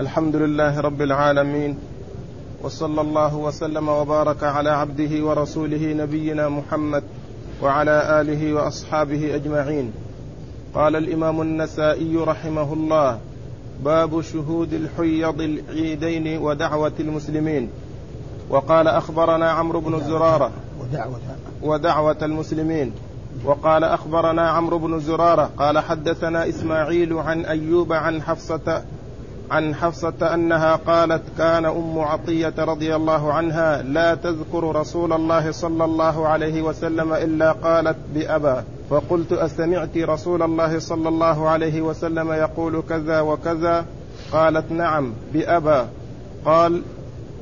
الحمد لله رب العالمين وصلى الله وسلم وبارك على عبده ورسوله نبينا محمد وعلى آله وأصحابه أجمعين. قال الإمام النسائي رحمه الله باب شهود الحيض العيدين ودعوة المسلمين. وقال أخبرنا عمرو بن زرارة. ودعوة. ودعوة المسلمين. وقال أخبرنا عمرو بن زرارة قال حدثنا إسماعيل عن أيوب عن حفصة عن حفصة أنها قالت كان أم عطية رضي الله عنها لا تذكر رسول الله صلى الله عليه وسلم إلا قالت بأبا. فقلت أسمعت رسول الله صلى الله عليه وسلم يقول كذا وكذا؟ قالت نعم بأبا. قال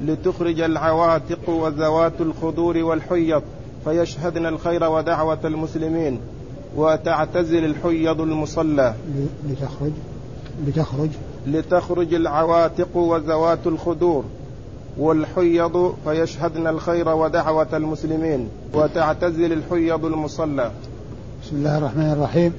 لتخرج العواتق وذوات الخدور والحيض فيشهدن الخير ودعوة المسلمين وتعتزل الحيض المصلى. لتخرج؟ لتخرج؟ لتخرج العواتق وذوات الخدور والحيض فيشهدن الخير ودعوة المسلمين وتعتزل الحيض المصلى. بسم الله الرحمن الرحيم.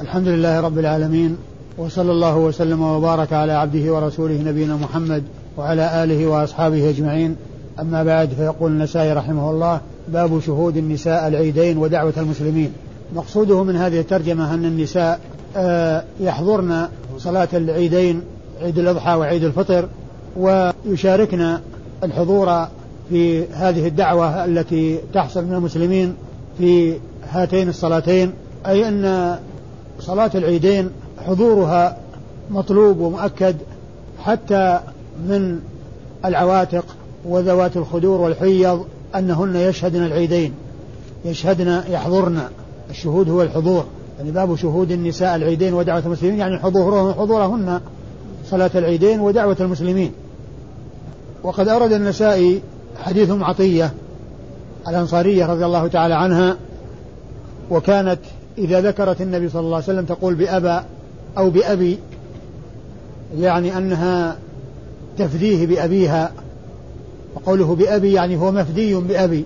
الحمد لله رب العالمين وصلى الله وسلم وبارك على عبده ورسوله نبينا محمد وعلى آله وأصحابه أجمعين. أما بعد فيقول النسائي رحمه الله باب شهود النساء العيدين ودعوة المسلمين. مقصوده من هذه الترجمة أن النساء آه، يحضرن صلاة العيدين عيد الأضحى وعيد الفطر ويشاركن الحضور في هذه الدعوة التي تحصل من المسلمين في هاتين الصلاتين. أي أن صلاة العيدين حضورها مطلوب ومؤكد حتى من العواتق وذوات الخدور والحيض أنهن يشهدن العيدين يشهدن يحضرن. الشهود هو الحضور. يعني باب شهود النساء العيدين ودعوة المسلمين يعني حضورهن حضورهن صلاة العيدين ودعوة المسلمين. وقد أورد النسائي حديث عطية الأنصارية رضي الله تعالى عنها وكانت إذا ذكرت النبي صلى الله عليه وسلم تقول بأبا أو بأبي يعني أنها تفديه بأبيها وقوله بأبي يعني هو مفدي بأبي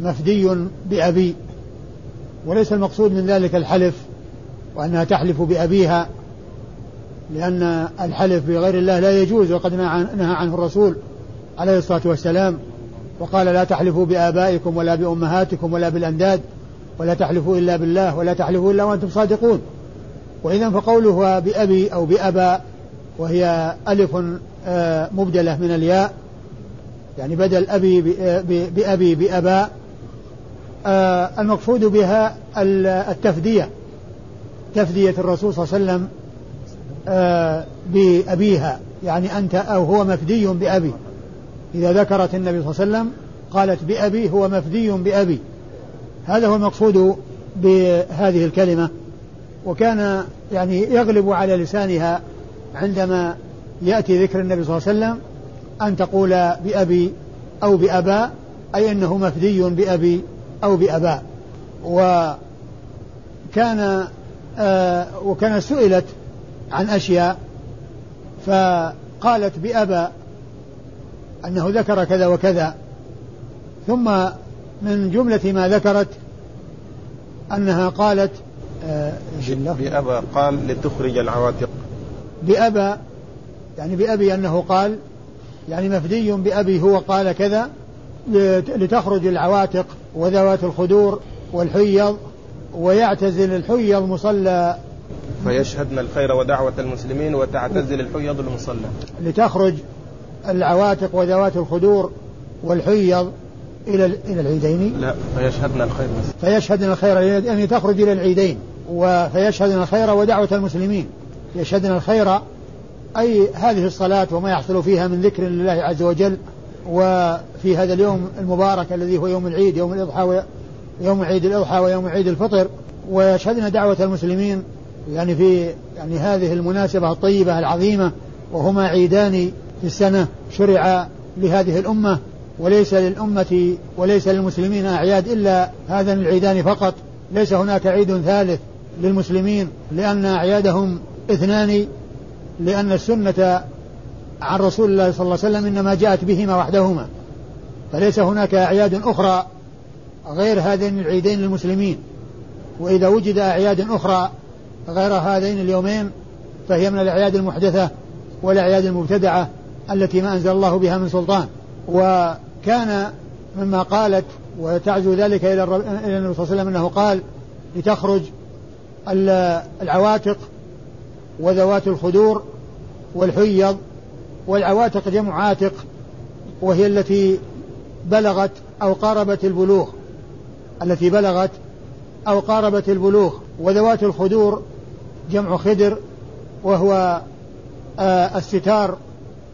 مفدي بأبي. وليس المقصود من ذلك الحلف وأنها تحلف بأبيها لأن الحلف بغير الله لا يجوز وقد نهى عنه الرسول عليه الصلاة والسلام وقال لا تحلفوا بآبائكم ولا بأمهاتكم ولا بالأنداد ولا تحلفوا إلا بالله ولا تحلفوا إلا وأنتم صادقون. وإذا فقوله بأبي أو بأبا وهي ألف آه، مبدلة من الياء يعني بدل أبي بأبي بأبا آه، المقصود بها التفدية تفدية الرسول صلى الله عليه وسلم آه، بأبيها. يعني أنت أو هو مفدي بأبي. إذا ذكرت النبي صلى الله عليه وسلم قالت بأبي هو مفدي بأبي. هذا هو المقصود بهذه الكلمة. وكان يعني يغلب على لسانها عندما يأتي ذكر النبي صلى الله عليه وسلم أن تقول بأبي أو بأبا أي أنه مفدي بأبي. أو بأباء. وكان آه وكان سئلت عن أشياء فقالت بأبا أنه ذكر كذا وكذا. ثم من جملة ما ذكرت أنها قالت آه بأبا قال لتخرج العواتق. بأبا يعني بأبي أنه قال يعني مفدي بأبي هو قال كذا لتخرج العواتق وذوات الخدور والحيض ويعتزل الحيض مصلى. فيشهدن الخير ودعوة المسلمين وتعتزل الحيض المصلى. لتخرج العواتق وذوات الخدور والحيض إلى إلى العيدين؟ لا فيشهدن الخير فيشهدن الخير يعني تخرج إلى العيدين. وفيشهدن الخير ودعوة المسلمين. يشهدن الخير أي هذه الصلاة وما يحصل فيها من ذكر لله عز وجل وفي هذا اليوم المبارك الذي هو يوم العيد يوم الأضحى يوم عيد الأضحى ويوم عيد الفطر. ويشهدن دعوة المسلمين يعني في يعني هذه المناسبة الطيبة العظيمة وهما عيدان في السنة شرع لهذه الأمة وليس للأمة وليس للمسلمين أعياد إلا هذان العيدان فقط. ليس هناك عيد ثالث للمسلمين لأن أعيادهم اثنان لأن السنة عن رسول الله صلى الله عليه وسلم إنما جاءت بهما وحدهما. فليس هناك أعياد أخرى غير هذين العيدين للمسلمين. وإذا وجد أعياد أخرى غير هذين اليومين فهي من الأعياد المحدثة والأعياد المبتدعة التي ما أنزل الله بها من سلطان. وكان مما قالت وتعزو ذلك إلى النبي صلى الله عليه وسلم أنه قال لتخرج العواتق وذوات الخدور والحيض والعواتق جمع عاتق وهي التي بلغت أو قاربت البلوغ. التي بلغت أو قاربت البلوغ. وذوات الخدور جمع خدر وهو آه الستار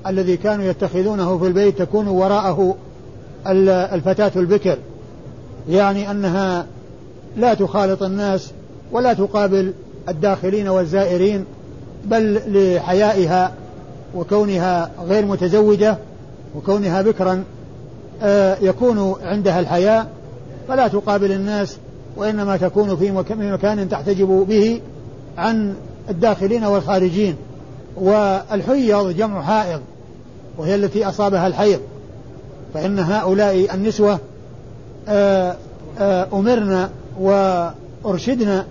الذي كانوا يتخذونه في البيت تكون وراءه الفتاة البكر. يعني أنها لا تخالط الناس ولا تقابل الداخلين والزائرين بل لحيائها وكونها غير متزوجة وكونها بكرا آه، يكون عندها الحياء فلا تقابل الناس وإنما تكون في مكان تحتجب به عن الداخلين والخارجين. والحيض جمع حائض وهي التي أصابها الحيض. فإن هؤلاء النسوة آه، آه، أمرنا وأرشدنا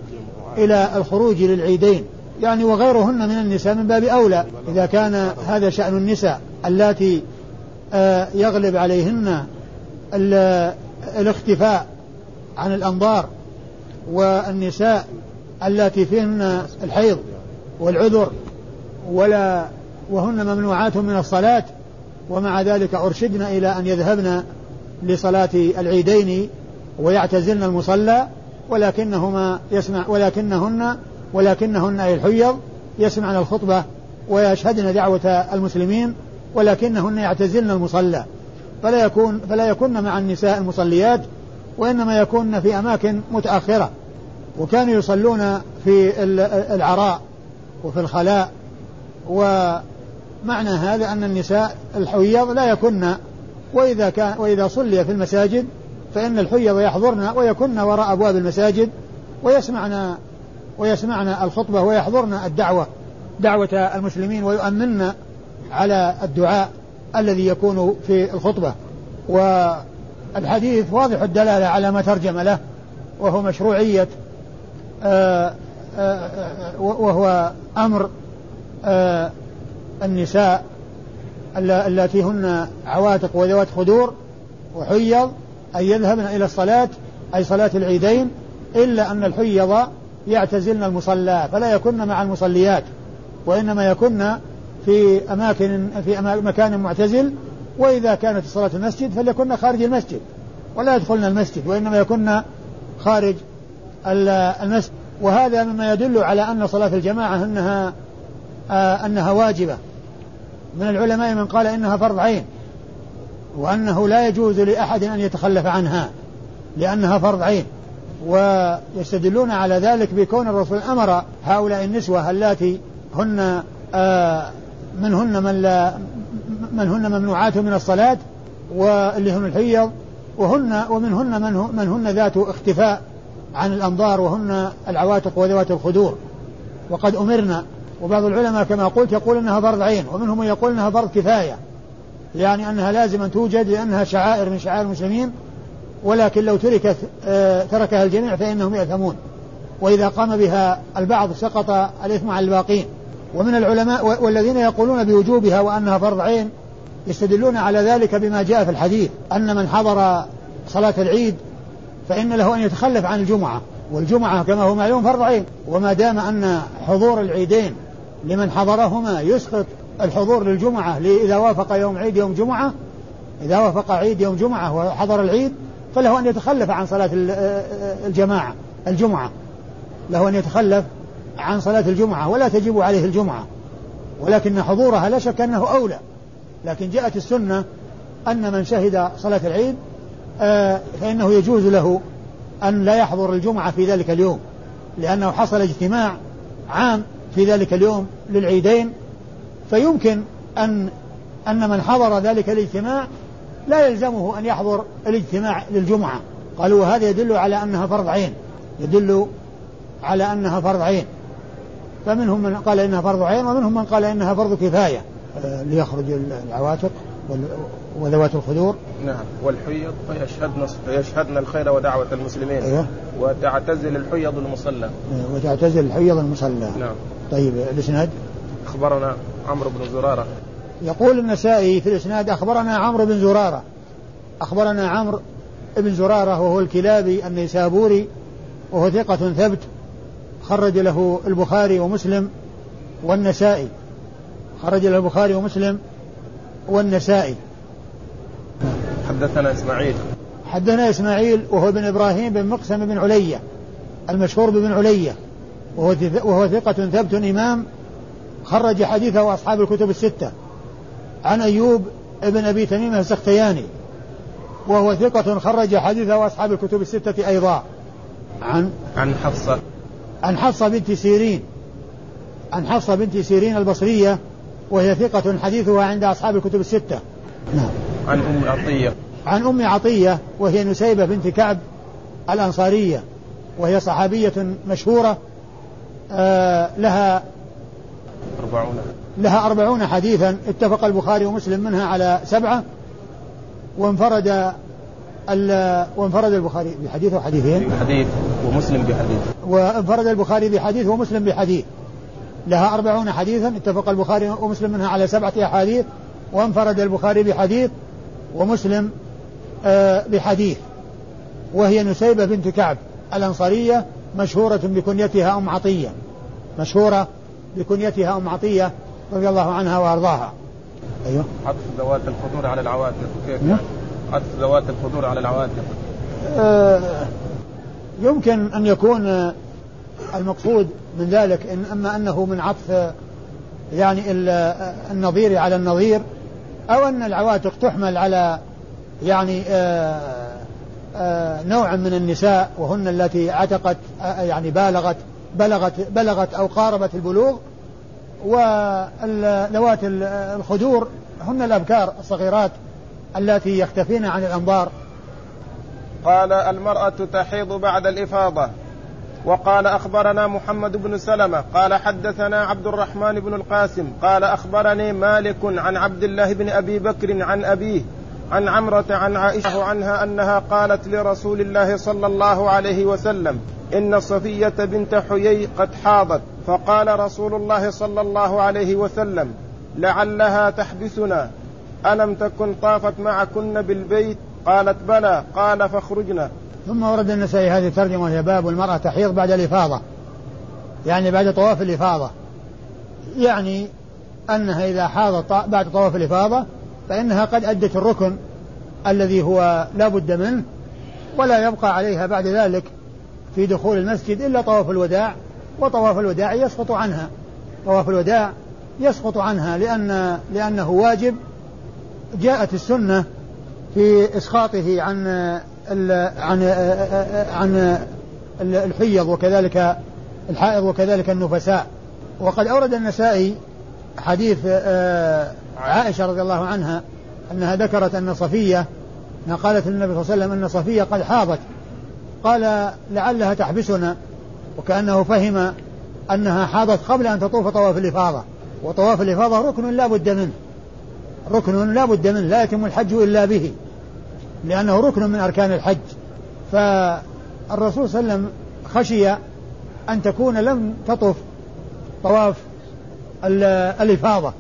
إلى الخروج للعيدين. يعني وغيرهن من النساء من باب أولى. إذا كان هذا شأن النساء اللاتي آه، يغلب عليهن الاختفاء عن الأنظار والنساء اللاتي فيهن الحيض والعذر ولا وهن ممنوعات من الصلاة ومع ذلك أرشدنا إلى أن يذهبن لصلاة العيدين ويعتزلن المصلى ولكنهما يسمع ولكنهن ولكنهن أي الحيض يسمعن الخطبة ويشهدن دعوة المسلمين ولكنهن يعتزلن المصلى. فلا يكون فلا يكن مع النساء المصليات وإنما يكون في أماكن متأخرة. وكانوا يصلون في العراء وفي الخلاء. ومعنى هذا أن النساء الحيض لا يكن وإذا كان وإذا صلي في المساجد فإن الحيض يحضرن ويكن وراء أبواب المساجد ويسمعن ويسمعن الخطبة ويحضرن الدعوة دعوة المسلمين ويؤمن على الدعاء الذي يكون في الخطبة. والحديث واضح الدلالة على ما ترجم له وهو مشروعية آه، آه، آه، وهو أمر النساء اللاتي هن عواتق وذوات خدور وحيض أن يذهبن إلى الصلاة أي صلاة العيدين إلا أن الحيض يعتزلن المصلى فلا يكن مع المصليات وإنما يكن في أماكن في مكان معتزل وإذا كانت الصلاة المسجد فليكن خارج المسجد ولا يدخلن المسجد وإنما يكن خارج المسجد وهذا مما يدل على أن صلاة الجماعة أنها آه أنها واجبة. من العلماء من قال إنها فرض عين وأنه لا يجوز لأحد أن يتخلف عنها لأنها فرض عين. ويستدلون على ذلك بكون الرسول أمر هؤلاء النسوة اللاتي هن آه منهن من لا منهن ممنوعات من الصلاة واللي هن الحيض وهن ومنهن من, من هن ذات اختفاء عن الأنظار وهن العواتق وذوات الخدور. وقد أمرنا وبعض العلماء كما قلت يقول إنها فرض عين ومنهم من يقول إنها فرض كفاية يعني أنها لازم أن توجد لأنها شعائر من شعائر المسلمين ولكن لو تركت آه، تركها الجميع فإنهم يأثمون وإذا قام بها البعض سقط الإثم على الباقين. ومن العلماء والذين يقولون بوجوبها وأنها فرض عين يستدلون على ذلك بما جاء في الحديث أن من حضر صلاة العيد فإن له أن يتخلف عن الجمعة. والجمعة كما هو معلوم فرض عين. وما دام أن حضور العيدين لمن حضرهما يسقط الحضور للجمعة إذا وافق يوم عيد يوم جمعة إذا وافق عيد يوم جمعة وحضر العيد فله أن يتخلف عن صلاة الجماعة الجمعة. له أن يتخلف عن صلاة الجمعة ولا تجب عليه الجمعة. ولكن حضورها لا شك أنه أولى. لكن جاءت السنة أن من شهد صلاة العيد آه، فإنه يجوز له أن لا يحضر الجمعة في ذلك اليوم. لأنه حصل اجتماع عام في ذلك اليوم للعيدين. فيمكن أن أن من حضر ذلك الاجتماع لا يلزمه أن يحضر الاجتماع للجمعة. قالوا وهذا يدل على أنها فرض عين. يدل على أنها فرض عين. فمنهم من قال إنها فرض عين ومنهم من قال إنها فرض كفاية. آه، ليخرج العواتق وذوات الخدور. نعم. والحيض فيشهدن فيشهدن الخير ودعوة المسلمين. أيوه. وتعتزل الحيض المصلى. وتعتزل الحيض المصلى. نعم. طيب الإسناد؟ أخبرنا عمرو بن زرارة. يقول النسائي في الإسناد أخبرنا عمرو بن زرارة. أخبرنا عمرو بن زرارة وهو الكلابي النيسابوري وهو ثقة ثبت خرج له البخاري ومسلم والنسائي. خرج له البخاري ومسلم والنسائي. حدثنا إسماعيل. حدثنا إسماعيل وهو بن إبراهيم بن مقسم بن علية المشهور بن علية وهو وهو ثقة ثبت إمام خرج حديثه أصحاب الكتب الستة. عن أيوب بن أبي تميم السختياني وهو ثقة خرج حديثه أصحاب الكتب الستة أيضا. عن؟ عن حفصة. عن حفصة بنت سيرين. عن حفصة بنت سيرين البصرية وهي ثقة حديثها عند أصحاب الكتب الستة. نعم. عن أم عطية. عن أم عطية وهي نسيبة بنت كعب الأنصارية وهي صحابية مشهورة آه لها أربعون. لها أربعون حديثا اتفق البخاري ومسلم منها على سبعة وانفرد وانفرد البخاري بحديث وحديثين. بحديث ومسلم بحديث. وانفرد البخاري بحديث ومسلم بحديث. لها أربعون حديثا اتفق البخاري ومسلم منها على سبعة أحاديث وانفرد البخاري بحديث ومسلم آه، بحديث. وهي نسيبة بنت كعب الأنصارية مشهورة بكنيتها أم عطية. مشهورة بكنيتها أم عطية. رضي الله عنها وأرضاها. أيوه. عطف ذوات الخضور على العواتق كيف يعني؟ عطف ذوات الخضور على العواتق. آه يمكن أن يكون المقصود من ذلك إن أما أنه من عطف يعني النظير على النظير أو أن العواتق تحمل على يعني آه، آه، نوع من النساء وهن التي عتقت آه، يعني بالغت بلغت بلغت أو قاربت البلوغ ولوات الخدور هن الأبكار الصغيرات التي يختفين عن الأنظار. قال المرأة تحيض بعد الإفاضة. وقال أخبرنا محمد بن سلمة قال حدثنا عبد الرحمن بن القاسم قال أخبرني مالك عن عبد الله بن أبي بكر عن أبيه عن عمرة عن عائشة عنها أنها قالت لرسول الله صلى الله عليه وسلم إن صفية بنت حيي قد حاضت. فقال رسول الله صلى الله عليه وسلم لعلها تحبسنا. ألم تكن طافت معكن بالبيت؟ قالت بلى. قال فاخرجنا. ثم ورد النسائي هذه الترجمة وهي باب المرأة تحيض بعد الإفاضة. يعني بعد طواف الإفاضة. يعني أنها إذا حاضت بعد طواف الإفاضة فإنها قد أدت الركن الذي هو لا بد منه ولا يبقى عليها بعد ذلك في دخول المسجد إلا طواف الوداع وطواف الوداع يسقط عنها. طواف الوداع يسقط عنها لأن لأنه واجب. جاءت السنة في إسقاطه عن عن عن الحيض وكذلك الحائض وكذلك النفساء. وقد أورد النسائي حديث آه، عائشة رضي الله عنها أنها ذكرت أن صفية قالت للنبي صلى الله عليه وسلم أن صفية قد حاضت. قال لعلها تحبسنا. وكأنه فهم أنها حاضت قبل أن تطوف طواف الإفاضة. وطواف الإفاضة ركن لا بد منه. ركن لا بد منه لا يتم الحج إلا به لأنه ركن من أركان الحج. فالرسول صلى الله عليه وسلم خشي أن تكون لم تطف طواف الإفاضة.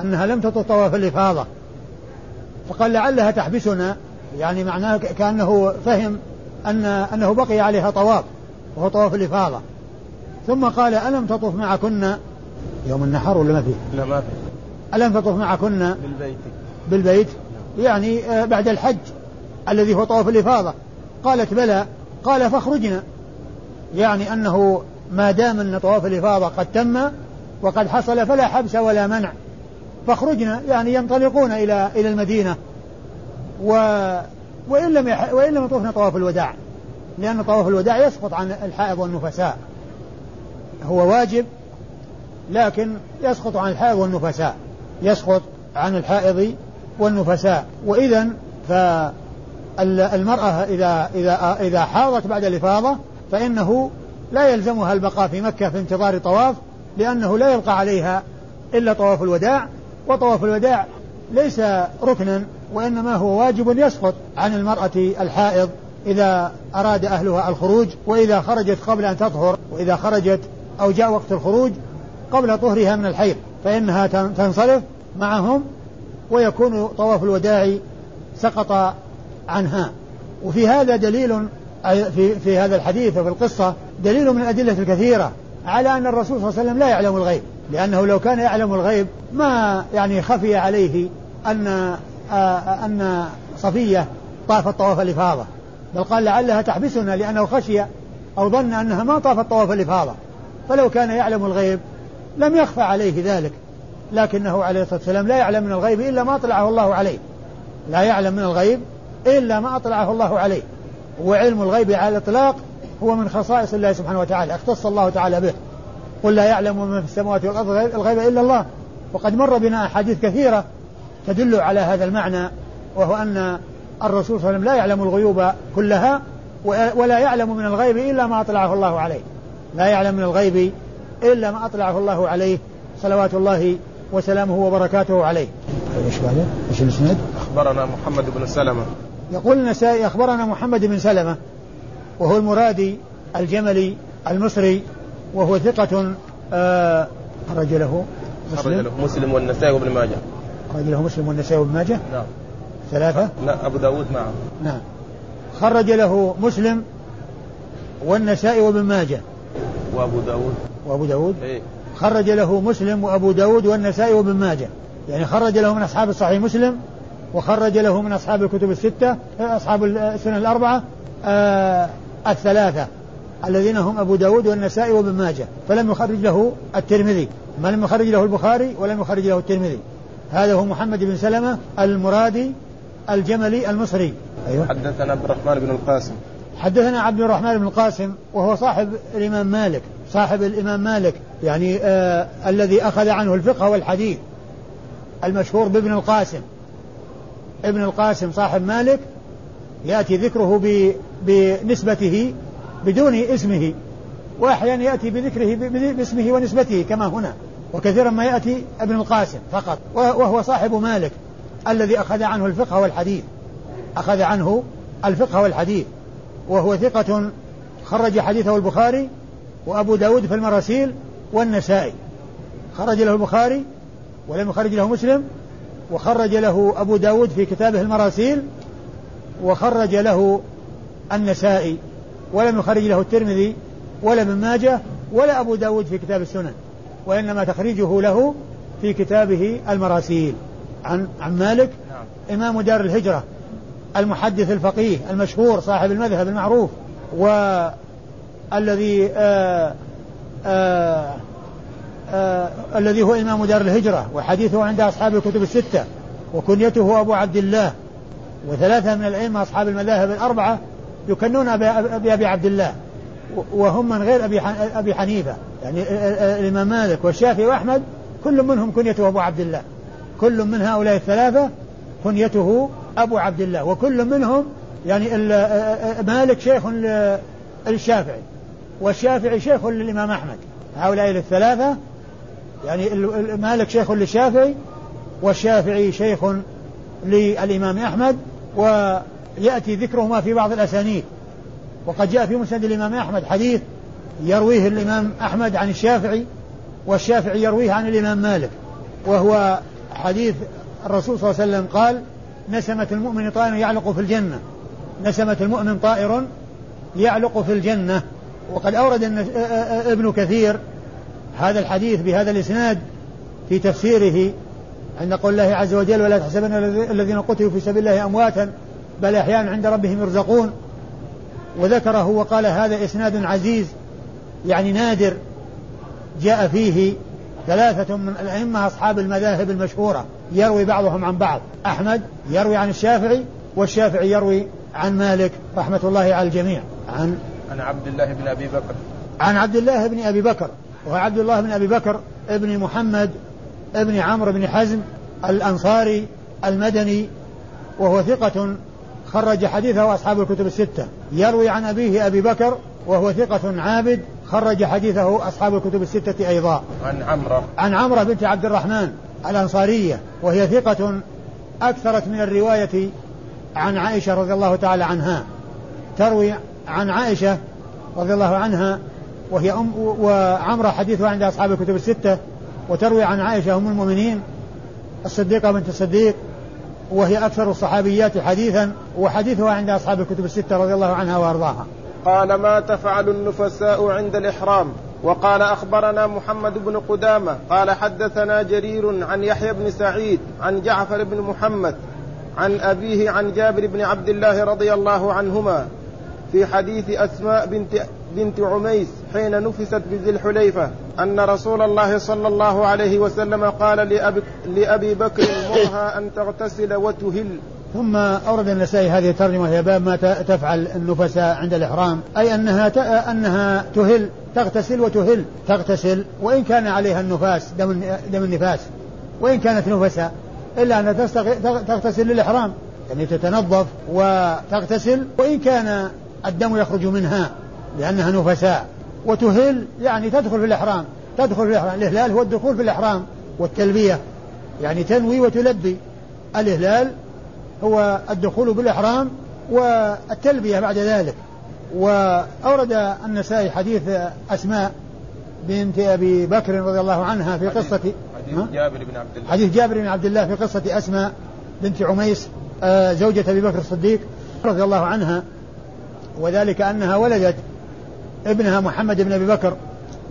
أنها لم تطف طواف الإفاضة. فقال لعلها تحبسنا يعني معناه كأنه فهم أن أنه بقي عليها طواف وهو طواف الإفاضة. ثم قال ألم تطف معكن؟ يوم النحر ولا ما فيه؟ لا ما فيه. ألم تطف معكن؟ بالبيت. بالبيت. يعني آه، بعد الحج الذي هو طواف الإفاضة. قالت بلى. قال فاخرجنا. يعني أنه ما دام أن طواف الإفاضة قد تم وقد حصل فلا حبس ولا منع. فاخرجنا يعني ينطلقون إلى إلى المدينة. و وإن لم يح... وإن لم يطوفن طواف الوداع. لأن طواف الوداع يسقط عن الحائض والنفساء. هو واجب لكن يسقط عن الحائض والنفساء. يسقط عن الحائض والنفساء. وإذا فالمرأة إذا إذا إذا حاضت بعد الإفاضة فإنه لا يلزمها البقاء في مكة في انتظار طواف لأنه لا يبقى عليها إلا طواف الوداع. وطواف الوداع ليس ركنا وإنما هو واجب يسقط عن المرأة الحائض إذا أراد أهلها الخروج وإذا خرجت قبل أن تطهر وإذا خرجت أو جاء وقت الخروج قبل طهرها من الحيض فإنها تنصرف معهم ويكون طواف الوداع سقط عنها. وفي هذا دليل في في هذا الحديث وفي القصة دليل من الأدلة الكثيرة على أن الرسول صلى الله عليه وسلم لا يعلم الغيب. لأنه لو كان يعلم الغيب ما يعني خفي عليه أن أن صفية طافت طواف الإفاضة بل قال لعلها تحبسنا لأنه خشي أو ظن أنها ما طافت طواف الإفاضة فلو كان يعلم الغيب لم يخفى عليه ذلك. لكنه عليه الصلاة والسلام لا يعلم من الغيب إلا ما أطلعه الله عليه. لا يعلم من الغيب إلا ما أطلعه الله عليه. وعلم الغيب على الإطلاق هو من خصائص الله سبحانه وتعالى. اختص الله تعالى به. قل لا يعلم من في السماوات والأرض الغيب إلا الله وقد مر بنا أحاديث كثيرة تدل على هذا المعنى وهو أن الرسول صلى الله عليه وسلم لا يعلم الغيوب كلها ولا يعلم من الغيب إلا ما أطلعه الله عليه لا يعلم من الغيب إلا ما أطلعه الله عليه صلوات الله وسلامه وبركاته عليه إيش بعده؟ إيش الإسناد؟ أخبرنا محمد بن سلمة يقول النسائي أخبرنا محمد بن سلمة وهو المرادي الجملي المصري وهو ثقة آه خرج له مسلم. خرج له مسلم والنسائي وابن ماجه. خرج له مسلم والنسائي وابن ماجه؟ نعم. ثلاثة؟ لا أبو داود معه. نعم. خرج له مسلم والنسائي وابن ماجه. وأبو داود. وأبو داود؟ إيه؟ خرج له مسلم وأبو داود والنسائي وابن ماجه. يعني خرج له من أصحاب الصحيح مسلم وخرج له من أصحاب الكتب الستة أصحاب السنن الأربعة آه الثلاثة. الذين هم أبو داود والنسائي وابن ماجه فلم يخرج له الترمذي ما لم يخرج له البخاري ولم يخرج له الترمذي. هذا هو محمد بن سلمة المرادي الجملي المصري. أيوة. حدثنا عبد الرحمن بن القاسم. حدثنا عبد الرحمن بن القاسم وهو صاحب الإمام مالك صاحب الإمام مالك يعني آه الذي أخذ عنه الفقه والحديث المشهور بابن القاسم. ابن القاسم صاحب مالك يأتي ذكره بنسبته بدون اسمه وأحيانا يأتي بذكره باسمه ونسبته كما هنا وكثيرا ما يأتي ابن القاسم فقط وهو صاحب مالك الذي أخذ عنه الفقه والحديث أخذ عنه الفقه والحديث وهو ثقة خرج حديثه البخاري وأبو داود في المراسيل والنسائي خرج له البخاري ولم يخرج له مسلم وخرج له أبو داود في كتابه المراسيل وخرج له النسائي. ولم يخرج له الترمذي ولا ابن ماجه ولا أبو داود في كتاب السنن وإنما تخريجه له في كتابه المراسيل عن عن مالك نعم. إمام دار الهجرة المحدث الفقيه المشهور صاحب المذهب المعروف والذي آآ آآ آآ الذي هو إمام دار الهجرة وحديثه عند أصحاب الكتب الستة وكنيته أبو عبد الله وثلاثة من الأئمة أصحاب المذاهب الأربعة يكنون بأبي عبد الله. وهم من غير أبي أبي حنيفة. يعني الإمام مالك والشافعي وأحمد كل منهم كنيته أبو عبد الله. كل من هؤلاء الثلاثة كنيته أبو عبد الله. وكل منهم يعني مالك شيخ للشافعي والشافعي شيخ للإمام أحمد. هؤلاء الثلاثة يعني مالك شيخ للشافعي والشافعي شيخ للإمام أحمد ويأتي ذكرهما في بعض الأسانيد. وقد جاء في مسند الإمام أحمد حديث يرويه الإمام أحمد عن الشافعي والشافعي يرويه عن الإمام مالك. وهو حديث الرسول صلى الله عليه وسلم قال نسمة المؤمن طائر يعلق في الجنة. نسمة المؤمن طائر يعلق في الجنة. وقد أورد ابن كثير هذا الحديث بهذا الإسناد في تفسيره عند قول الله عز وجل ولا تحسبن الذين قتلوا في سبيل الله أمواتا بل أحيانا عند ربهم يرزقون. وذكره وقال هذا إسناد عزيز يعني نادر. جاء فيه ثلاثة من الأئمة أصحاب المذاهب المشهورة يروي بعضهم عن بعض. أحمد يروي عن الشافعي والشافعي يروي عن مالك. رحمة الله على الجميع. عن؟ عن عبد الله بن أبي بكر. عن عبد الله بن أبي بكر. وهو عبد الله بن أبي بكر ابن محمد ابن عمرو بن حزم الأنصاري المدني وهو ثقة خرج حديثه أصحاب الكتب الستة. يروي عن أبيه أبي بكر وهو ثقة عابد خرج حديثه أصحاب الكتب الستة أيضا. عن عمرة. عن عمرة بنت عبد الرحمن الأنصارية وهي ثقة أكثرت من الرواية عن عائشة رضي الله تعالى عنها. تروي عن عائشة رضي الله عنها وهي أم وعمرة حديثها عند أصحاب الكتب الستة. وتروي عن عائشة أم المؤمنين الصديقة بنت الصديق وهي أكثر الصحابيات حديثا وحديثها عند أصحاب الكتب الستة رضي الله عنها وأرضاها. قال ما تفعل النفساء عند الإحرام؟ وقال أخبرنا محمد بن قدامة. قال حدثنا جرير عن يحيى بن سعيد عن جعفر بن محمد عن أبيه عن جابر بن عبد الله رضي الله عنهما في حديث أسماء بنت بنت عميس حين نفست بذي الحليفة أن رسول الله صلى الله عليه وسلم قال لأبي, لأبي بكر مرها أن تغتسل وتهل. ثم أورد النسائي هذه الترجمة هي باب ما تفعل النفساء عند الإحرام. أي أنها أنها تهل تغتسل وتهل. تغتسل وإن كان عليها النفاس دم دم النفاس وإن كانت نفساء إلا أنها تغتسل للإحرام. يعني تتنظف وتغتسل وإن كان الدم يخرج منها. لأنها نفساء. وتهل يعني تدخل في الإحرام. تدخل في الإحرام. الإهلال هو الدخول في الإحرام والتلبية. يعني تنوي وتلبي. الإهلال هو الدخول بالإحرام والتلبية بعد ذلك. وأورد النسائي حديث أسماء بنت أبي بكر رضي الله عنها في قصة حديث جابر بن عبد الله. حديث جابر بن عبد الله في قصة أسماء بنت عميس آه، زوجة أبي بكر الصديق رضي الله عنها. وذلك أنها ولدت ابنها محمد بن أبي بكر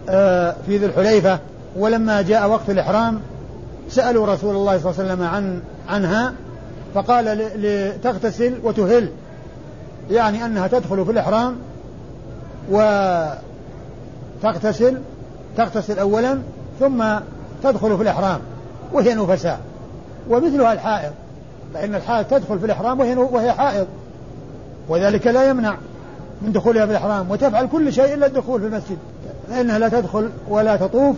آه، في ذي الحليفة ولما جاء وقت الإحرام سألوا رسول الله صلى الله عليه وسلم عن عنها فقال لتغتسل وتهل يعني أنها تدخل في الإحرام وتغتسل تغتسل أولا ثم تدخل في الإحرام وهي نفساء. ومثلها الحائض فإن الحائض تدخل في الإحرام وهي وهي حائض وذلك لا يمنع. من دخولها في الإحرام وتفعل كل شيء إلا الدخول في المسجد. فإنها لا تدخل ولا تطوف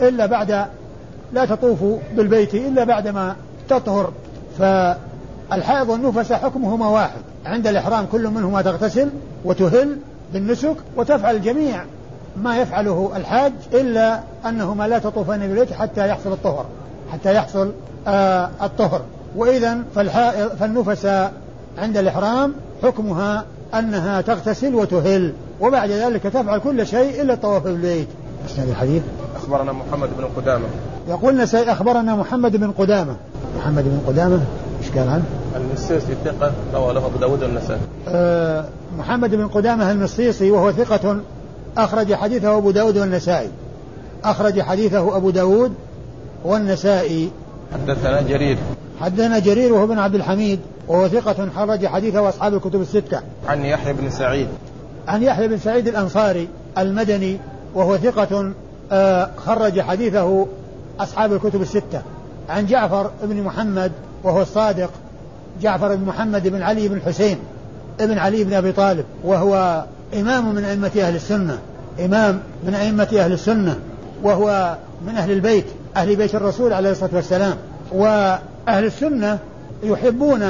إلا بعد لا تطوف بالبيت إلا بعدما تطهر. فالحائض والنفس حكمهما واحد. عند الإحرام كل منهما تغتسل وتهل بالنسك وتفعل الجميع ما يفعله الحاج إلا أنهما لا تطوفان بالبيت حتى يحصل الطهر حتى يحصل آه الطهر. وإذا فالنفس عند الإحرام حكمها أنها تغتسل وتهل وبعد ذلك تفعل كل شيء إلا الطواف بالبيت أسناد الحديث. أخبرنا محمد بن قدامة. يقول نسائي أخبرنا محمد بن قدامة. محمد بن قدامة إيش قال عنه؟ المسيسي ثقة روى له أبو داود والنسائي. آه محمد بن قدامة المصيصي وهو ثقة أخرج حديثه أبو داود والنسائي. أخرج حديثه أبو داود والنسائي. حدثنا جرير. حدثنا جرير وهو بن عبد الحميد. وهو ثقة خرج حديثه أصحاب الكتب الستة. عن يحيى بن سعيد. عن يحيى بن سعيد الأنصاري المدني وهو ثقة آه، خرج حديثه أصحاب الكتب الستة. عن جعفر بن محمد وهو الصادق جعفر بن محمد بن علي بن الحسين ابن علي بن أبي طالب وهو إمام من أئمة أهل السنة إمام من أئمة أهل السنة وهو من أهل البيت أهل بيت الرسول عليه الصلاة والسلام وأهل السنة يحبون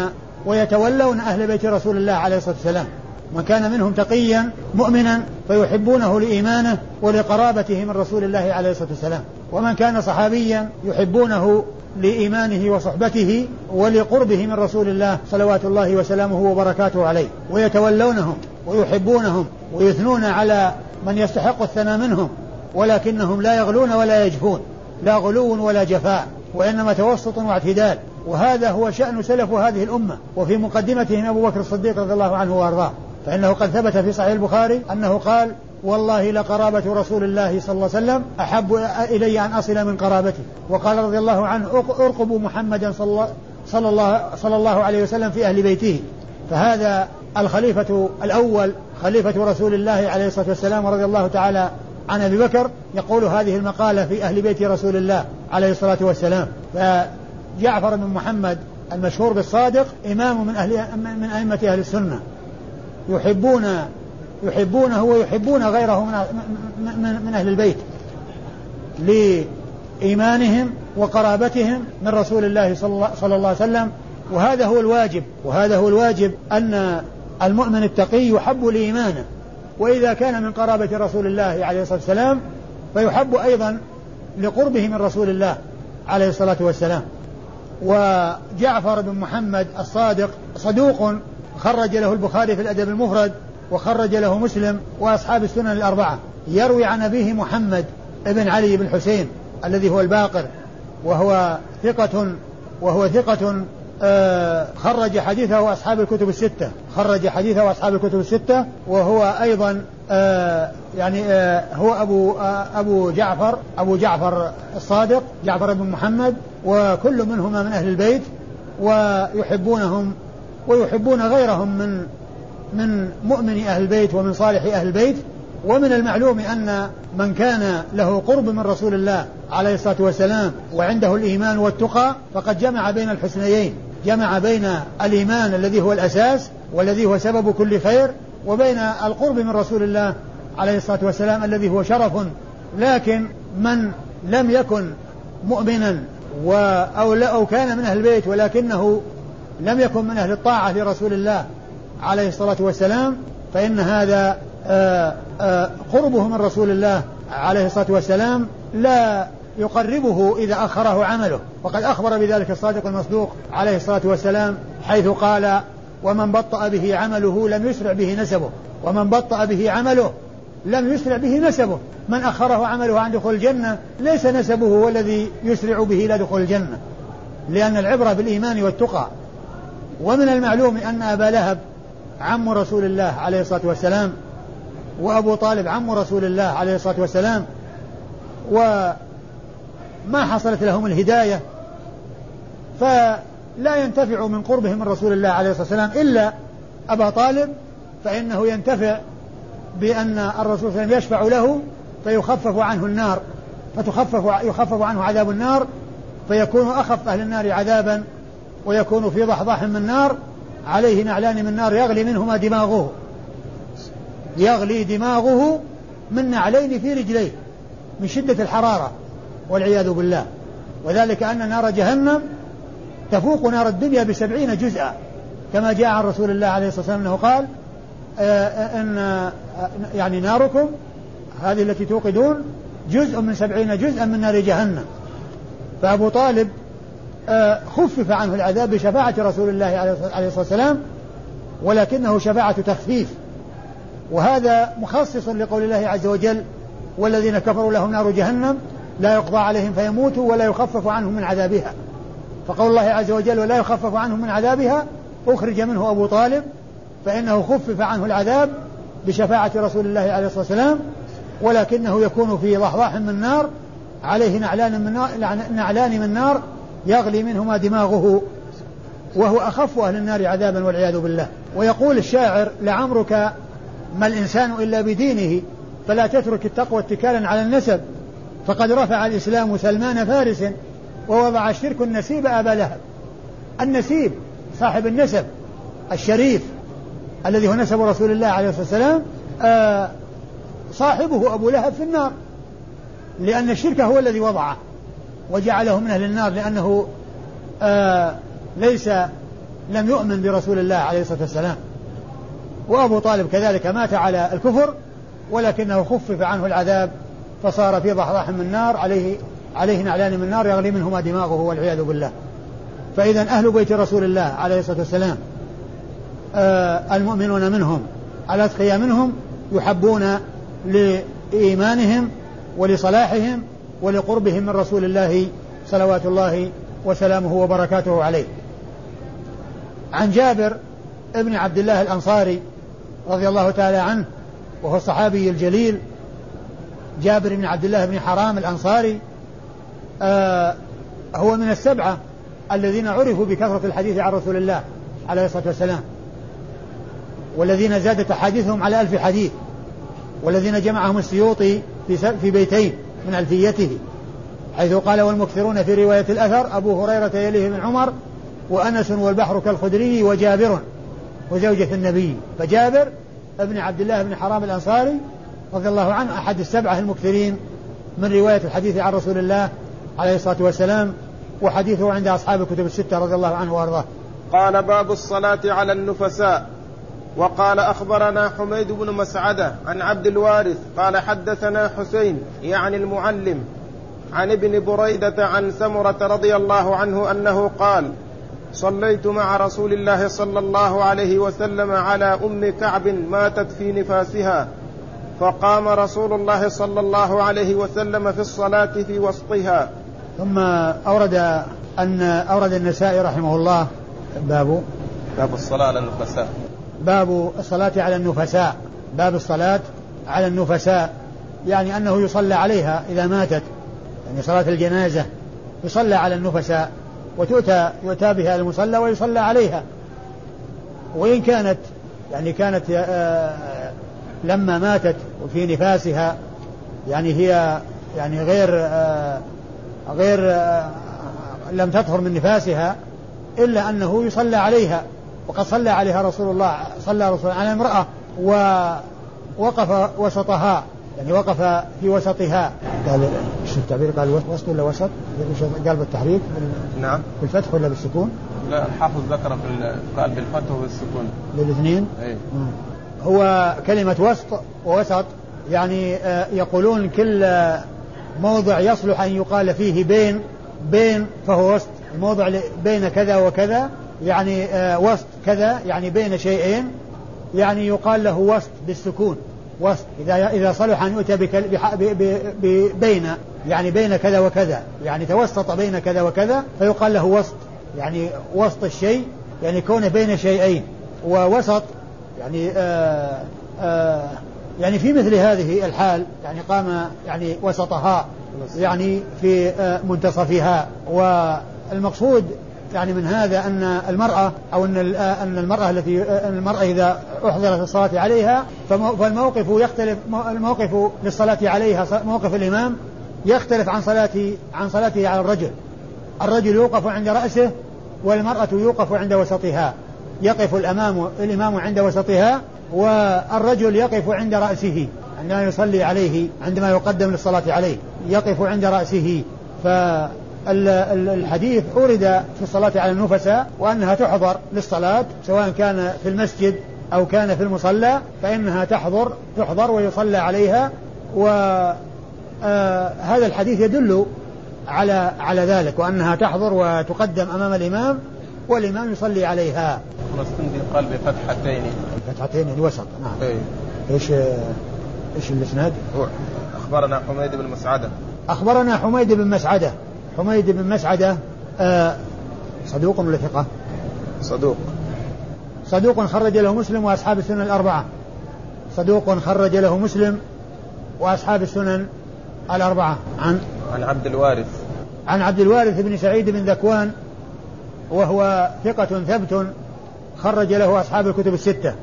ويتولون أهل بيت رسول الله عليه الصلاة والسلام. من كان منهم تقيا مؤمنا فيحبونه لإيمانه ولقرابته من رسول الله عليه الصلاة والسلام. ومن كان صحابيا يحبونه لإيمانه وصحبته ولقربه من رسول الله صلوات الله وسلامه وبركاته عليه. ويتولونهم ويحبونهم ويثنون على من يستحق الثناء منهم ولكنهم لا يغلون ولا يجفون. لا غلو ولا جفاء وإنما توسط واعتدال. وهذا هو شأن سلف هذه الأمة. وفي مقدمتهم أبو بكر الصديق رضي الله عنه وأرضاه. فإنه قد ثبت في صحيح البخاري أنه قال والله لقرابة رسول الله صلى الله عليه وسلم أحب إلي أن أصل من قرابته وقال رضي الله عنه ارقبوا محمدا صلى صلى الله, صلى الله عليه وسلم في أهل بيته. فهذا الخليفة الأول خليفة رسول الله عليه الصلاة والسلام رضي الله تعالى عن أبي بكر يقول هذه المقالة في أهل بيت رسول الله عليه الصلاة والسلام. فجعفر بن محمد المشهور بالصادق إمام من أهل من أئمة أهل السنة. يحبون يحبونه ويحبون غيره من من, من أهل البيت. لإيمانهم وقرابتهم من رسول الله صلى الله عليه وسلم. وهذا هو الواجب وهذا هو الواجب أن المؤمن التقي يحب لإيمانه. وإذا كان من قرابة رسول الله عليه الصلاة والسلام فيحب أيضا لقربه من رسول الله عليه الصلاة والسلام. وجعفر بن محمد الصادق صدوق خرج له البخاري في الأدب المفرد وخرج له مسلم وأصحاب السنن الأربعة. يروي عن أبيه محمد بن علي بن حسين الذي هو الباقر وهو ثقة وهو ثقة خرج حديثه أصحاب الكتب الستة. خرج حديثه أصحاب الكتب الستة وهو أيضا آه، يعني آه، هو أبو أبو جعفر أبو جعفر الصادق جعفر بن محمد وكل منهما من أهل البيت ويحبونهم ويحبون غيرهم من من مؤمن أهل البيت ومن صالح أهل البيت. ومن المعلوم أن من كان له قرب من رسول الله عليه الصلاة والسلام وعنده الإيمان والتقى فقد جمع بين الحسنيين. جمع بين الإيمان الذي هو الأساس والذي هو سبب كل خير وبين القرب من رسول الله عليه الصلاة والسلام الذي هو شرف. لكن من لم يكن مؤمنا و أو, أو كان من أهل البيت ولكنه لم يكن من أهل الطاعة لرسول الله عليه الصلاة والسلام فإن هذا آه، آه، قربه من رسول الله عليه الصلاة والسلام لا يقربه إذا أخره عمله. وقد أخبر بذلك الصادق المصدوق عليه الصلاة والسلام حيث قال ومن بطأ به عمله لم يسرع به نسبه. ومن بطأ به عمله لم يسرع به نسبه. من أخره عمله عن دخول الجنة ليس نسبه هو الذي يسرع به إلى دخول الجنة. لأن العبرة بالإيمان والتقى. ومن المعلوم أن أبا لهب عم رسول الله عليه الصلاة والسلام وأبو طالب عم رسول الله عليه الصلاة والسلام وما حصلت لهم الهداية فلا ينتفع من قربهم من رسول الله عليه الصلاة والسلام إلا أبا طالب فإنه ينتفع بأن الرسول صلى الله عليه وسلم يشفع له فيخفف عنه النار فتخفف يخفف عنه عذاب النار فيكون أخف أهل النار عذابا ويكون في ضحضاح من نار عليه نعلان من نار يغلي منهما دماغه. يغلي دماغه من نعلين في رجليه من شدة الحرارة. والعياذ بالله. وذلك أن نار جهنم تفوق نار الدنيا بسبعين جزءا. كما جاء عن رسول الله عليه الصلاة والسلام أنه قال آه، آه، إن آه، يعني ناركم هذه التي توقدون جزء من سبعين جزءا من نار جهنم. فأبو طالب خفف عنه العذاب بشفاعة رسول الله عليه الصلاة والسلام ولكنه شفاعة تخفيف. وهذا مخصص لقول الله عز وجل والذين كفروا لهم نار جهنم لا يقضى عليهم فيموتوا ولا يخفف عنهم من عذابها. فقول الله عز وجل ولا يخفف عنهم من عذابها أخرج منه أبو طالب فإنه خفف عنه العذاب بشفاعة رسول الله عليه الصلاة والسلام ولكنه يكون في ضحضاح من نار عليه نعلان من نار نعلان من نار يغلي منهما دماغه وهو أخف أهل النار عذابا والعياذ بالله. ويقول الشاعر لعمرك ما الإنسان إلا بدينه فلا تترك التقوى اتكالا على النسب. فقد رفع الإسلام سلمان فارس ووضع الشرك النسيب أبا لهب. النسيب صاحب النسب الشريف الذي هو نسب رسول الله عليه الصلاة والسلام آه صاحبه أبو لهب في النار لأن الشرك هو الذي وضعه وجعله من أهل النار لأنه آه ليس لم يؤمن برسول الله عليه الصلاة والسلام. وأبو طالب كذلك مات على الكفر ولكنه خفف عنه العذاب فصار في ضحضاح من نار عليه عليه نعلان من نار يغلي منهما دماغه والعياذ بالله. فإذا أهل بيت رسول الله عليه الصلاة والسلام آه المؤمنون منهم الأتقياء منهم يحبون لإيمانهم ولصلاحهم ولقربهم من رسول الله صلوات الله وسلامه وبركاته عليه. عن جابر ابن عبد الله الأنصاري رضي الله تعالى عنه وهو الصحابي الجليل جابر بن عبد الله بن حرام الأنصاري آه هو من السبعة الذين عرفوا بكثرة الحديث عن رسول الله عليه الصلاة والسلام والذين زادت أحاديثهم على ألف حديث والذين جمعهم السيوطي في, في بيتين من ألفيته حيث قال والمكثرون في رواية الأثر أبو هريرة يليه من عمر وأنس والبحر كالخدري وجابر وزوجة النبي فجابر ابن عبد الله بن حرام الأنصاري رضي الله عنه أحد السبعة المكثرين من رواية الحديث عن رسول الله عليه الصلاة والسلام وحديثه عند أصحاب الكتب الستة رضي الله عنه وأرضاه. قال باب الصلاة على النفساء. وقال أخبرنا حميد بن مسعدة عن عبد الوارث قال حدثنا حسين يعني المعلم عن ابن بريدة عن سمرة رضي الله عنه أنه قال صليت مع رسول الله صلى الله عليه وسلم على أم كعب ماتت في نفاسها. فقام رسول الله صلى الله عليه وسلم في الصلاة في وسطها. ثم أورد أن أورد النسائي رحمه الله باب باب الصلاة على النفساء. باب الصلاة على النفساء. باب الصلاة على النفساء. يعني أنه يصلى عليها إذا ماتت. يعني صلاة الجنازة يصلى على النفساء وتؤتى يؤتى بها المصلى ويصلى عليها. وإن كانت يعني كانت آه، لما ماتت وفي نفاسها يعني هي يعني غير آه، غير آه، لم تطهر من نفاسها إلا أنه يصلى عليها وقد صلى عليها رسول الله صلى رسول على امرأة ووقف وسطها يعني وقف في وسطها. قال إيش التعبير؟ قال وسط ولا وسط؟ قال بالتحريك نعم. بالفتح ولا بالسكون؟ لا الحافظ ذكر قال بالفتح وبالسكون للاثنين؟ اي هو كلمة وسط ووسط يعني آه، يقولون كل موضع يصلح أن يقال فيه بين بين فهو وسط الموضع بين كذا وكذا يعني آه، وسط كذا يعني بين شيئين يعني يقال له وسط بالسكون وسط إذا إذا صلح أن يؤتى بين يعني بين كذا وكذا يعني توسط بين كذا وكذا فيقال له وسط يعني وسط الشيء يعني كونه بين شيئين ووسط يعني آآ آآ يعني في مثل هذه الحال يعني قام يعني وسطها يعني في منتصفها. والمقصود يعني من هذا أن المرأة أو أن أن المرأة التي المرأة إذا أحضرت الصلاة عليها فالموقف يختلف الموقف للصلاة عليها موقف الإمام يختلف عن صلاة عن صلاته على الرجل. الرجل يوقف عند رأسه والمرأة يوقف عند وسطها. يقف الأمام الإمام عند وسطها والرجل يقف عند رأسه عندما يصلي عليه عندما يقدم للصلاة عليه يقف عند رأسه. ف الحديث أورد في الصلاة على النفساء وأنها تحضر للصلاة سواء كان في المسجد أو كان في المصلى فإنها تحضر تحضر ويصلى عليها. وهذا آه الحديث يدل على على ذلك وأنها تحضر وتقدم أمام الإمام والإمام يصلي عليها. السندي قال بفتحتين. فتحتين الوسط نعم. أي. إيش إيش الإسناد؟ أخبرنا حميد بن مسعدة. أخبرنا حميد بن مسعدة حميد بن مسعدة آه صدوق ولا ثقة؟ صدوق صدوق خرج له مسلم وأصحاب السنن الأربعة صدوق خرج له مسلم وأصحاب السنن الأربعة عن عن عبد الوارث عن عبد الوارث بن سعيد بن ذكوان وهو ثقة ثبت خرج له أصحاب الكتب الستة.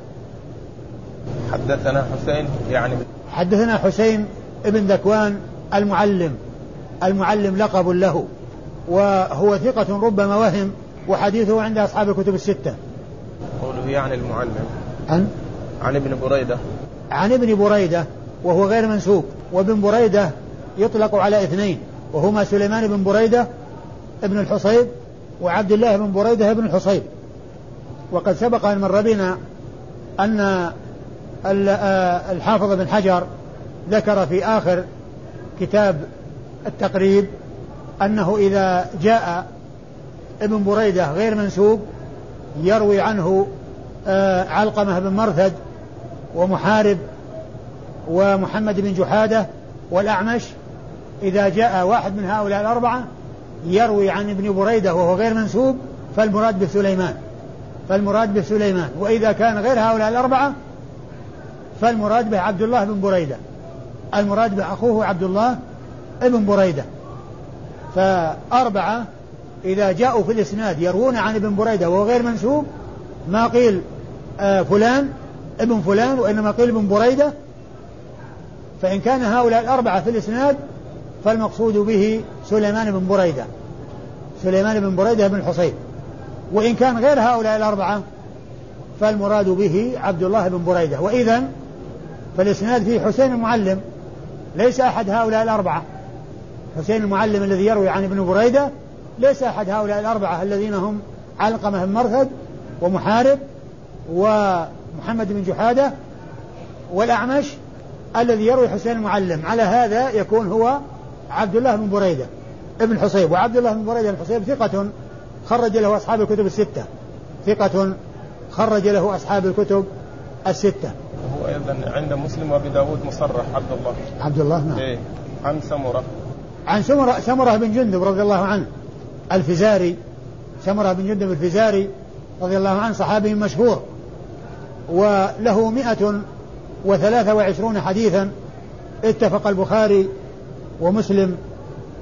حدثنا حسين يعني حدثنا حسين بن ذكوان المعلم. المعلم لقب له وهو ثقة ربما وهم وحديثه عند أصحاب الكتب الستة. قوله يعني المعلم. عن عن ابن بريدة. عن ابن بريدة وهو غير منسوب. وابن بريدة يطلق على اثنين وهما سليمان بن بريدة ابن الحصيب وعبد الله بن بريدة ابن الحصيب وقد سبق أن مر بنا أن آه، الحافظ بن حجر ذكر في آخر كتاب التقريب أنه إذا جاء ابن بريدة غير منسوب يروي عنه آه، علقمة بن مرثد ومحارب ومحمد بن جحادة والأعمش. إذا جاء واحد من هؤلاء الأربعة يروي عن ابن بريدة وهو غير منسوب فالمراد به سليمان فالمراد به سليمان وإذا كان غير هؤلاء الأربعة فالمراد به عبد الله بن بريدة. المراد به أخوه عبد الله ابن بريدة. فأربعة إذا جاءوا في الإسناد يروون عن ابن بريدة وهو غير منسوب ما قيل آه فلان ابن فلان وإنما قيل ابن بريدة. فإن كان هؤلاء الأربعة في الإسناد فالمقصود به سليمان بن بريدة. سليمان بن بريدة بن الحصين. وإن كان غير هؤلاء الأربعة فالمراد به عبد الله بن بريدة. وإذا فالإسناد فيه حسين المعلم. ليس أحد هؤلاء الأربعة. حسين المعلم الذي يروي عن ابن بريدة ليس أحد هؤلاء الأربعة الذين هم علقمة بن مرثد ومحارب ومحمد بن جحادة والأعمش الذي يروي حسين المعلم. على هذا يكون هو عبد الله بن بريدة ابن حصيب وعبد الله بن بريدة بن حصيب ثقة خرج له أصحاب الكتب الستة. ثقة خرج له أصحاب الكتب الستة. هو عند مسلم وأبي داود مصرح عبد الله. عبد الله نعم. إيه عن سمرة. عن سمرة سمرة بن جندب رضي الله عنه الفزاري. سمرة بن جندب الفزاري رضي الله عنه صحابي مشهور. وله مئة وثلاثة وعشرون حديثا اتفق البخاري ومسلم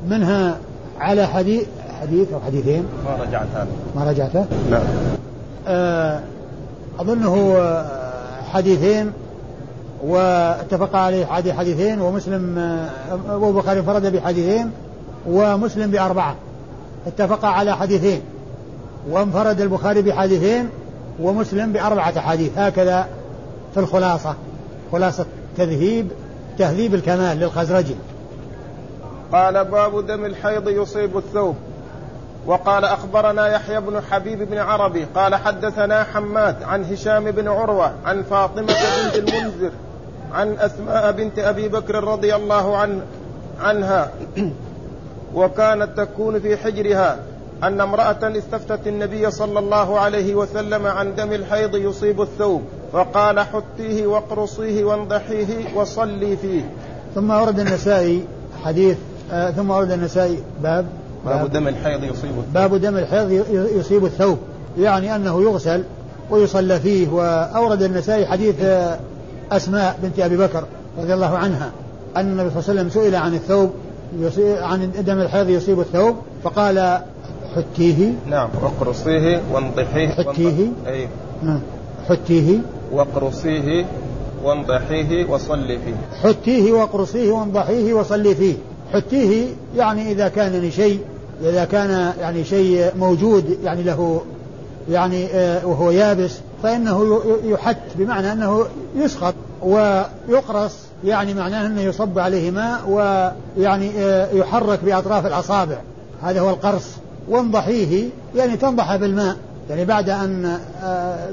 منها على حديث حديث أو حديثين. ما رجعت هذا. ما رجعته؟ لا. آه أظنه آه، حديثين واتفق عليه حديث حديثين ومسلم آه، والبخاري انفرد بحديثين ومسلم بأربعة. اتفق على حديثين. وانفرد البخاري بحديثين ومسلم بأربعة حديث. هكذا في الخلاصة. خلاصة تذهيب تهذيب الكمال للخزرجي. قال باب دم الحيض يصيب الثوب. وقال أخبرنا يحيى بن حبيب بن عربي قال حدثنا حماد عن هشام بن عروة عن فاطمة بنت المنذر عن أسماء بنت أبي بكر رضي الله عنه عنها. وكانت تكون في حجرها أن امرأة استفتت النبي صلى الله عليه وسلم عن دم الحيض يصيب الثوب. فقال حتيه واقرصيه وانضحيه وصلي فيه. ثم ورد النسائي حديث آه ثم ورد النسائي باب باب دم الحيض يصيب الثوب. باب دم الحيض يصيب الثوب يعني أنه يغسل ويصلى فيه. وأورد النسائي حديث آه، أسماء بنت أبي بكر رضي الله عنها أن النبي صلى الله عليه وسلم سئل عن الثوب عن دم الحيض يصيب الثوب فقال حتيه. نعم واقرصيه وانضحيه. حتيه. أي. نعم. حتيه. واقرصيه وانضحيه وصلي فيه. حتيه واقرصيه وانضحيه وصلي فيه. حتيه يعني إذا كان شيء إذا كان يعني شيء موجود يعني له يعني آه، وهو يابس فإنه يحت بمعنى أنه يسقط ويقرص يعني معناه أنه يصب عليه ماء ويعني آه، يحرك بأطراف الأصابع. هذا هو القرص. وانضحيه يعني تنضح بالماء. يعني بعد أن آه،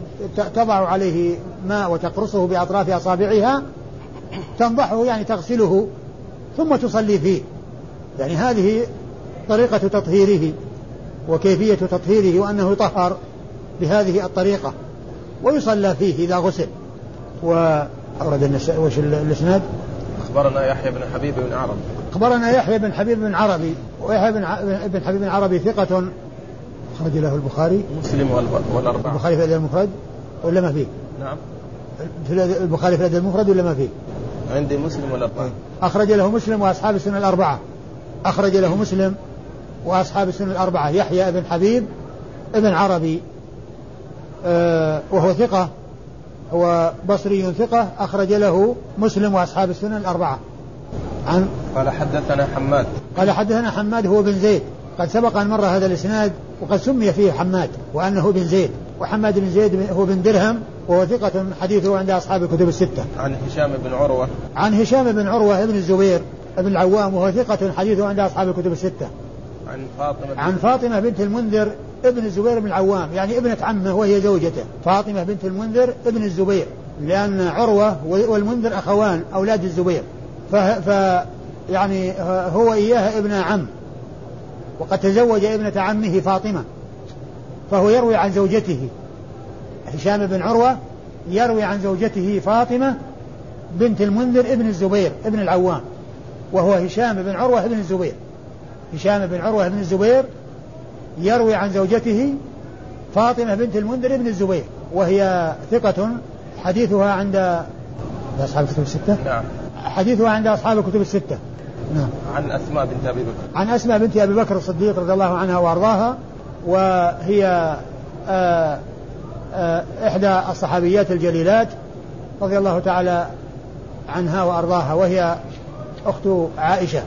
تضع عليه ماء وتقرصه بأطراف أصابعها تنضحه يعني تغسله. ثم تصلي فيه. يعني هذه طريقة تطهيره وكيفية تطهيره وأنه يطهر بهذه الطريقة. ويصلى فيه إذا غسل. وأورد النساء وش الإسناد؟ أخبرنا يحيى بن حبيب بن عربي. أخبرنا يحيى بن حبيب بن عربي. ويحيى بن بن حبيب بن عربي ثقة أخرج له البخاري. مسلم والأربعة. البخاري في الأدب المفرد ولا ما فيه؟ نعم. في البخاري في الأدب المفرد ولا ما فيه؟ عندي مسلم والأربعة أخرج له مسلم وأصحاب السنة الأربعة. أخرج له مسلم وأصحاب السنة الأربعة. يحيى بن حبيب ابن عربي. آه وهو ثقة. هو بصري ثقة. أخرج له مسلم وأصحاب السنن الأربعة. عن قال حدثنا حماد. قال حدثنا حماد هو بن زيد. قد سبق أن مر هذا الإسناد وقد سمي فيه حماد وأنه بن زيد وحماد بن زيد هو بن درهم وهو ثقة حديثه عند أصحاب الكتب الستة. عن هشام بن عروة. عن هشام بن عروة بن الزبير بن العوام وهو ثقة حديثه عند أصحاب الكتب الستة. عن فاطمة عن فاطمة بنت المنذر ابن الزبير بن العوام يعني ابنة عمه وهي زوجته فاطمة بنت المنذر ابن الزبير لأن عروة والمنذر أخوان أولاد الزبير ف, ف يعني هو إياها ابن عم. وقد تزوج ابنة عمه فاطمة فهو يروي عن زوجته. هشام بن عروة يروي عن زوجته فاطمة بنت المنذر ابن الزبير ابن العوام وهو هشام بن عروة بن الزبير. هشام بن عروة بن الزبير يروي عن زوجته فاطمة بنت المنذر بن الزبير وهي ثقة حديثها عند أصحاب الكتب الستة؟ نعم. حديثها عند أصحاب الكتب الستة. نعم. عن أسماء بنت أبي بكر. عن أسماء بنت أبي بكر الصديق رضي الله عنها وأرضاها وهي آآ آآ إحدى الصحابيات الجليلات رضي الله تعالى عنها وأرضاها وهي أخت عائشة.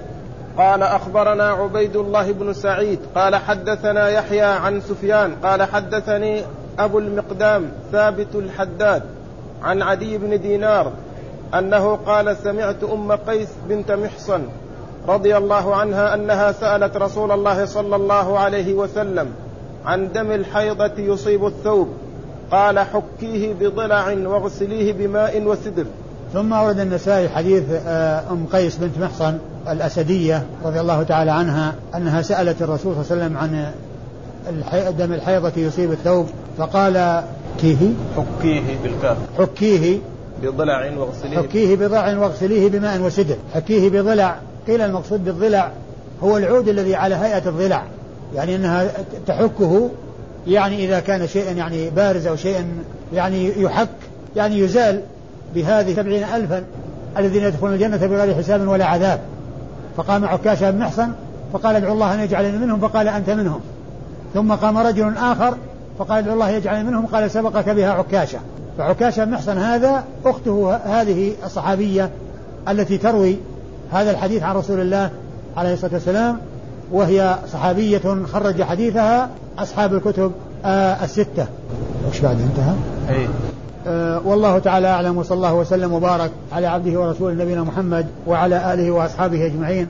قال أخبرنا عبيد الله بن سعيد قال حدثنا يحيى عن سفيان قال حدثني أبو المقدام ثابت الحداد عن عدي بن دينار أنه قال سمعت أم قيس بنت محصن رضي الله عنها أنها سألت رسول الله صلى الله عليه وسلم عن دم الحيضة يصيب الثوب. قال حكيه بضلع واغسليه بماء وسدر. ثم ورد النسائي حديث آه، أم قيس بنت محصن الأسدية رضي الله تعالى عنها أنها سألت الرسول صلى الله عليه وسلم عن دم الحيضة يصيب الثوب فقال كيه حكيه بالكاف. حكيه. بضلع واغسليه. حكيه بضلع واغسليه بماء وسدر. حكيه بضلع قيل المقصود بالضلع هو العود الذي على هيئة الضلع يعني أنها تحكه يعني إذا كان شيئا يعني بارز أو شيئا يعني يحك يعني يزال بهذه سبعين ألفا الذين يدخلون الجنة بغير حساب ولا عذاب. فقام عكاشة بن محصن فقال ادعو الله أن يجعلني منهم فقال أنت منهم. ثم قام رجل آخر فقال ادعو الله يجعلني منهم قال سبقك بها عكاشة. فعكاشة بن محصن هذا أخته هذه الصحابية التي تروي هذا الحديث عن رسول الله عليه الصلاة والسلام وهي صحابية خرج حديثها أصحاب الكتب آه الستة وش بعد انتهى؟ أي آه والله تعالى أعلم وصلى الله وسلم وبارك على عبده ورسوله نبينا محمد وعلى آله وأصحابه أجمعين